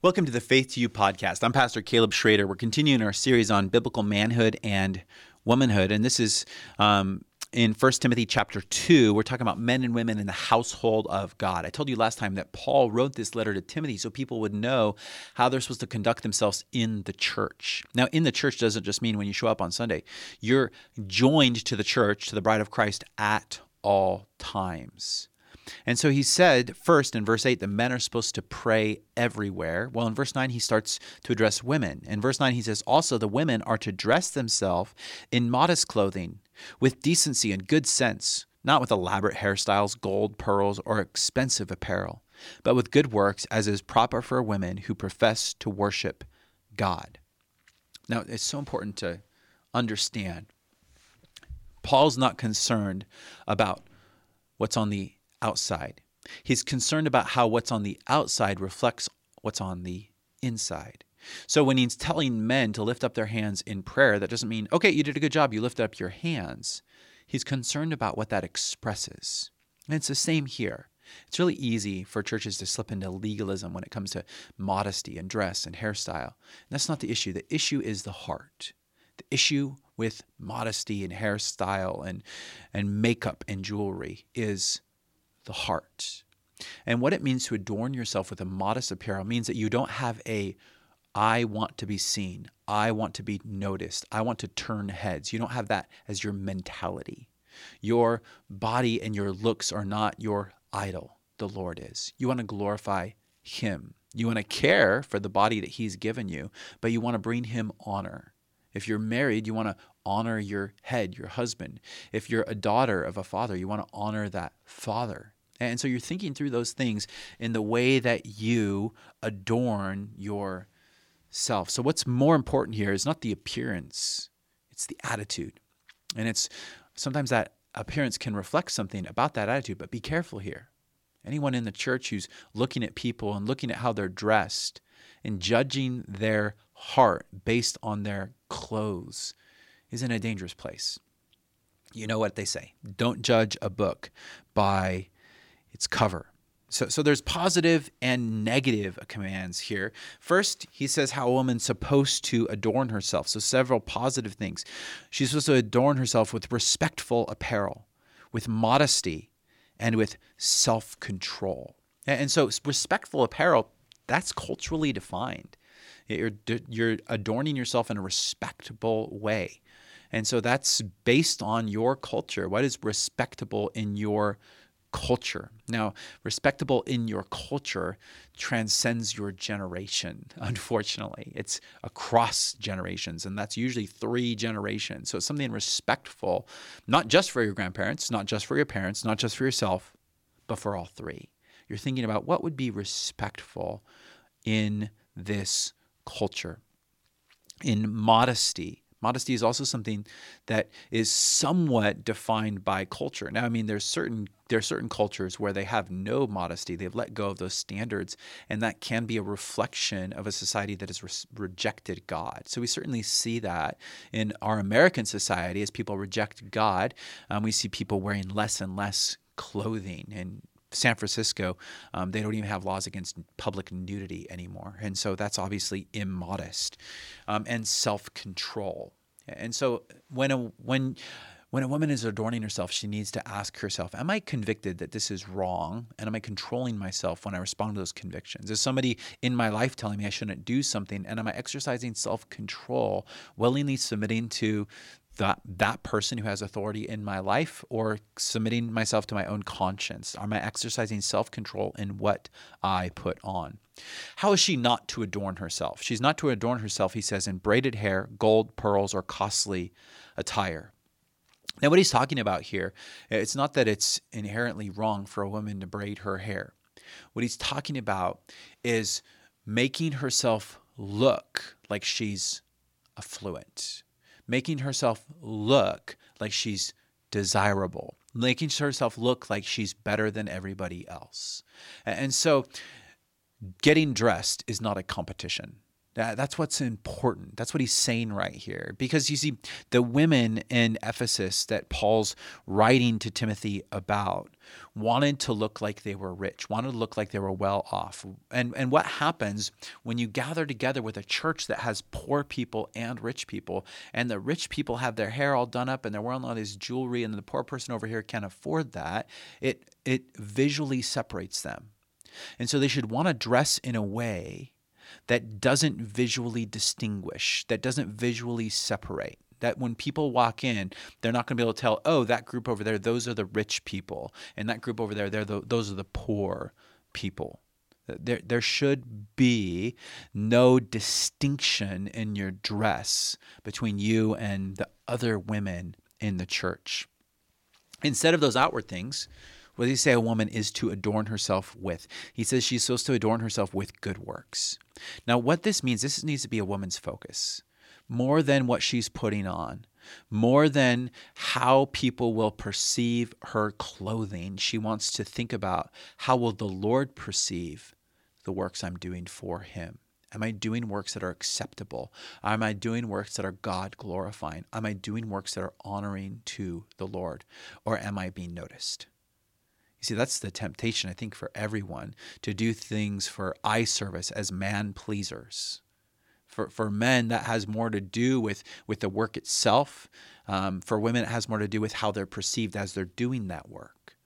Welcome to the Faith to You podcast. I'm Pastor Caleb Schrader. We're continuing our series on biblical manhood and womanhood, and this is um, in 1 Timothy chapter 2. We're talking about men and women in the household of God. I told you last time that Paul wrote this letter to Timothy so people would know how they're supposed to conduct themselves in the church. Now, in the church doesn't just mean when you show up on Sunday, you're joined to the church, to the bride of Christ at all times. And so he said, first in verse 8, the men are supposed to pray everywhere. Well, in verse 9, he starts to address women. In verse 9, he says, also the women are to dress themselves in modest clothing, with decency and good sense, not with elaborate hairstyles, gold, pearls, or expensive apparel, but with good works, as is proper for women who profess to worship God. Now, it's so important to understand. Paul's not concerned about what's on the outside. He's concerned about how what's on the outside reflects what's on the inside. So when he's telling men to lift up their hands in prayer, that doesn't mean, okay, you did a good job, you lift up your hands. He's concerned about what that expresses. And it's the same here. It's really easy for churches to slip into legalism when it comes to modesty and dress and hairstyle. And that's not the issue. The issue is the heart. The issue with modesty and hairstyle and, and makeup and jewelry is the heart. And what it means to adorn yourself with a modest apparel means that you don't have a I want to be seen. I want to be noticed. I want to turn heads. You don't have that as your mentality. Your body and your looks are not your idol. The Lord is. You want to glorify Him. You want to care for the body that He's given you, but you want to bring Him honor. If you're married, you want to honor your head, your husband. If you're a daughter of a father, you want to honor that father. And so you're thinking through those things in the way that you adorn yourself. So what's more important here is not the appearance, it's the attitude. And it's sometimes that appearance can reflect something about that attitude, but be careful here. Anyone in the church who's looking at people and looking at how they're dressed and judging their heart based on their clothes is in a dangerous place. You know what they say don't judge a book by its cover. So, so there's positive and negative commands here. First, he says how a woman's supposed to adorn herself. So several positive things. She's supposed to adorn herself with respectful apparel, with modesty, and with self-control. And so respectful apparel, that's culturally defined. You're, you're adorning yourself in a respectable way. And so that's based on your culture. What is respectable in your culture. Now, respectable in your culture transcends your generation, unfortunately. It's across generations, and that's usually three generations. So it's something respectful, not just for your grandparents, not just for your parents, not just for yourself, but for all three. You're thinking about what would be respectful in this culture, in modesty, Modesty is also something that is somewhat defined by culture. Now, I mean, there's certain there are certain cultures where they have no modesty; they've let go of those standards, and that can be a reflection of a society that has re- rejected God. So we certainly see that in our American society as people reject God. Um, we see people wearing less and less clothing and San Francisco, um, they don't even have laws against public nudity anymore. And so that's obviously immodest um, and self control. And so when a, when, when a woman is adorning herself, she needs to ask herself, Am I convicted that this is wrong? And am I controlling myself when I respond to those convictions? Is somebody in my life telling me I shouldn't do something? And am I exercising self control, willingly submitting to that that person who has authority in my life or submitting myself to my own conscience? Am I exercising self-control in what I put on? How is she not to adorn herself? She's not to adorn herself, he says, in braided hair, gold, pearls, or costly attire. Now, what he's talking about here, it's not that it's inherently wrong for a woman to braid her hair. What he's talking about is making herself look like she's affluent making herself look like she's desirable, making herself look like she's better than everybody else. And so getting dressed is not a competition. That, that's what's important. That's what he's saying right here. Because you see, the women in Ephesus that Paul's writing to Timothy about wanted to look like they were rich, wanted to look like they were well off. And, and what happens when you gather together with a church that has poor people and rich people, and the rich people have their hair all done up and they're wearing all this jewelry, and the poor person over here can't afford that, it, it visually separates them. And so they should want to dress in a way that doesn't visually distinguish, that doesn't visually separate. That when people walk in, they're not going to be able to tell, oh, that group over there, those are the rich people, and that group over there, they're the, those are the poor people. There, there should be no distinction in your dress between you and the other women in the church. Instead of those outward things, what does he say a woman is to adorn herself with? He says she's supposed to adorn herself with good works. Now, what this means, this needs to be a woman's focus more than what she's putting on, more than how people will perceive her clothing. She wants to think about how will the Lord perceive the works I'm doing for him. Am I doing works that are acceptable? Am I doing works that are God glorifying? Am I doing works that are honoring to the Lord? Or am I being noticed? You see, that's the temptation, I think, for everyone to do things for eye service as man pleasers. For, for men, that has more to do with, with the work itself. Um, for women, it has more to do with how they're perceived as they're doing that work.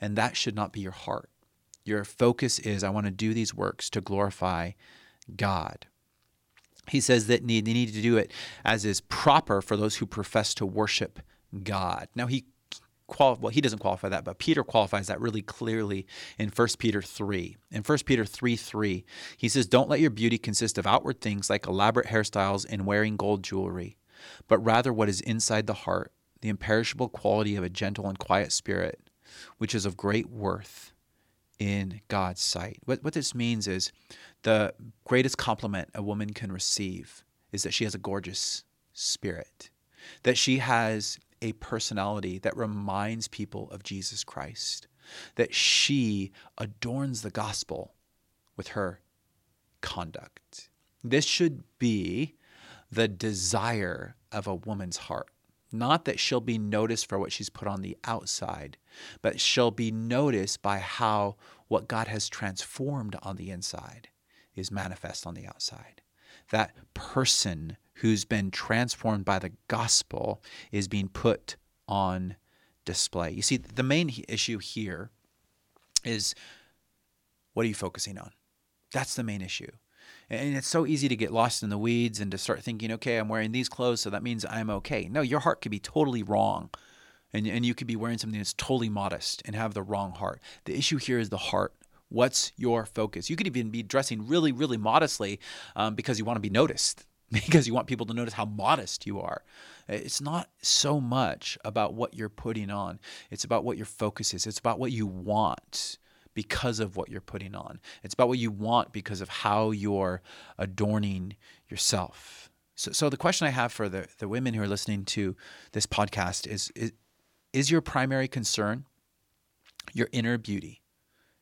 And that should not be your heart. Your focus is I want to do these works to glorify God. He says that they need to do it as is proper for those who profess to worship God. Now, he qual- well, he doesn't qualify that, but Peter qualifies that really clearly in 1 Peter 3. In 1 Peter 3 3, he says, Don't let your beauty consist of outward things like elaborate hairstyles and wearing gold jewelry, but rather what is inside the heart, the imperishable quality of a gentle and quiet spirit, which is of great worth in God's sight. What, what this means is the greatest compliment a woman can receive is that she has a gorgeous spirit, that she has a personality that reminds people of Jesus Christ, that she adorns the gospel with her conduct. This should be the desire of a woman's heart. Not that she'll be noticed for what she's put on the outside, but she'll be noticed by how what God has transformed on the inside is manifest on the outside. That person who's been transformed by the gospel is being put on display. You see, the main issue here is what are you focusing on? That's the main issue. And it's so easy to get lost in the weeds and to start thinking, okay, I'm wearing these clothes, so that means I'm okay. No, your heart could be totally wrong. And, and you could be wearing something that's totally modest and have the wrong heart. The issue here is the heart. What's your focus? You could even be dressing really, really modestly um, because you want to be noticed. because you want people to notice how modest you are. It's not so much about what you're putting on, it's about what your focus is, it's about what you want because of what you're putting on. It's about what you want because of how you're adorning yourself. So, so the question I have for the, the women who are listening to this podcast is, is Is your primary concern your inner beauty?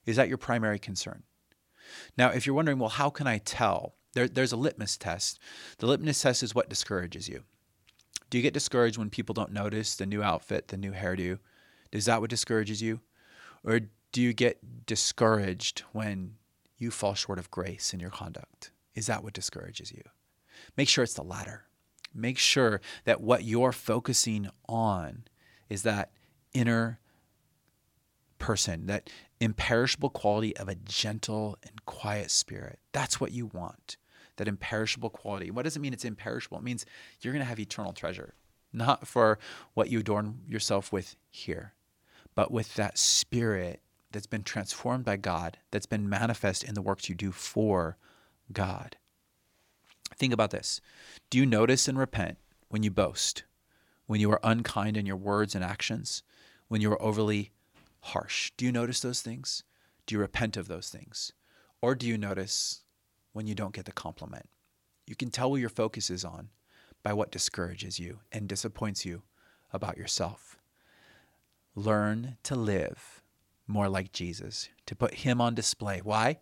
Is that your primary concern? Now, if you're wondering, well, how can I tell? There, there's a litmus test. The litmus test is what discourages you. Do you get discouraged when people don't notice the new outfit, the new hairdo? Is that what discourages you? Or do you get discouraged when you fall short of grace in your conduct? Is that what discourages you? Make sure it's the latter. Make sure that what you're focusing on is that inner person, that imperishable quality of a gentle and quiet spirit. That's what you want that imperishable quality. What does it mean it's imperishable? It means you're going to have eternal treasure, not for what you adorn yourself with here, but with that spirit that's been transformed by God, that's been manifest in the works you do for God. Think about this. Do you notice and repent when you boast, when you are unkind in your words and actions, when you are overly harsh? Do you notice those things? Do you repent of those things? Or do you notice when you don't get the compliment. You can tell where your focus is on by what discourages you and disappoints you about yourself. Learn to live more like Jesus, to put him on display. Why?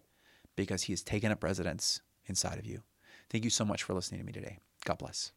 Because he has taken up residence inside of you. Thank you so much for listening to me today. God bless.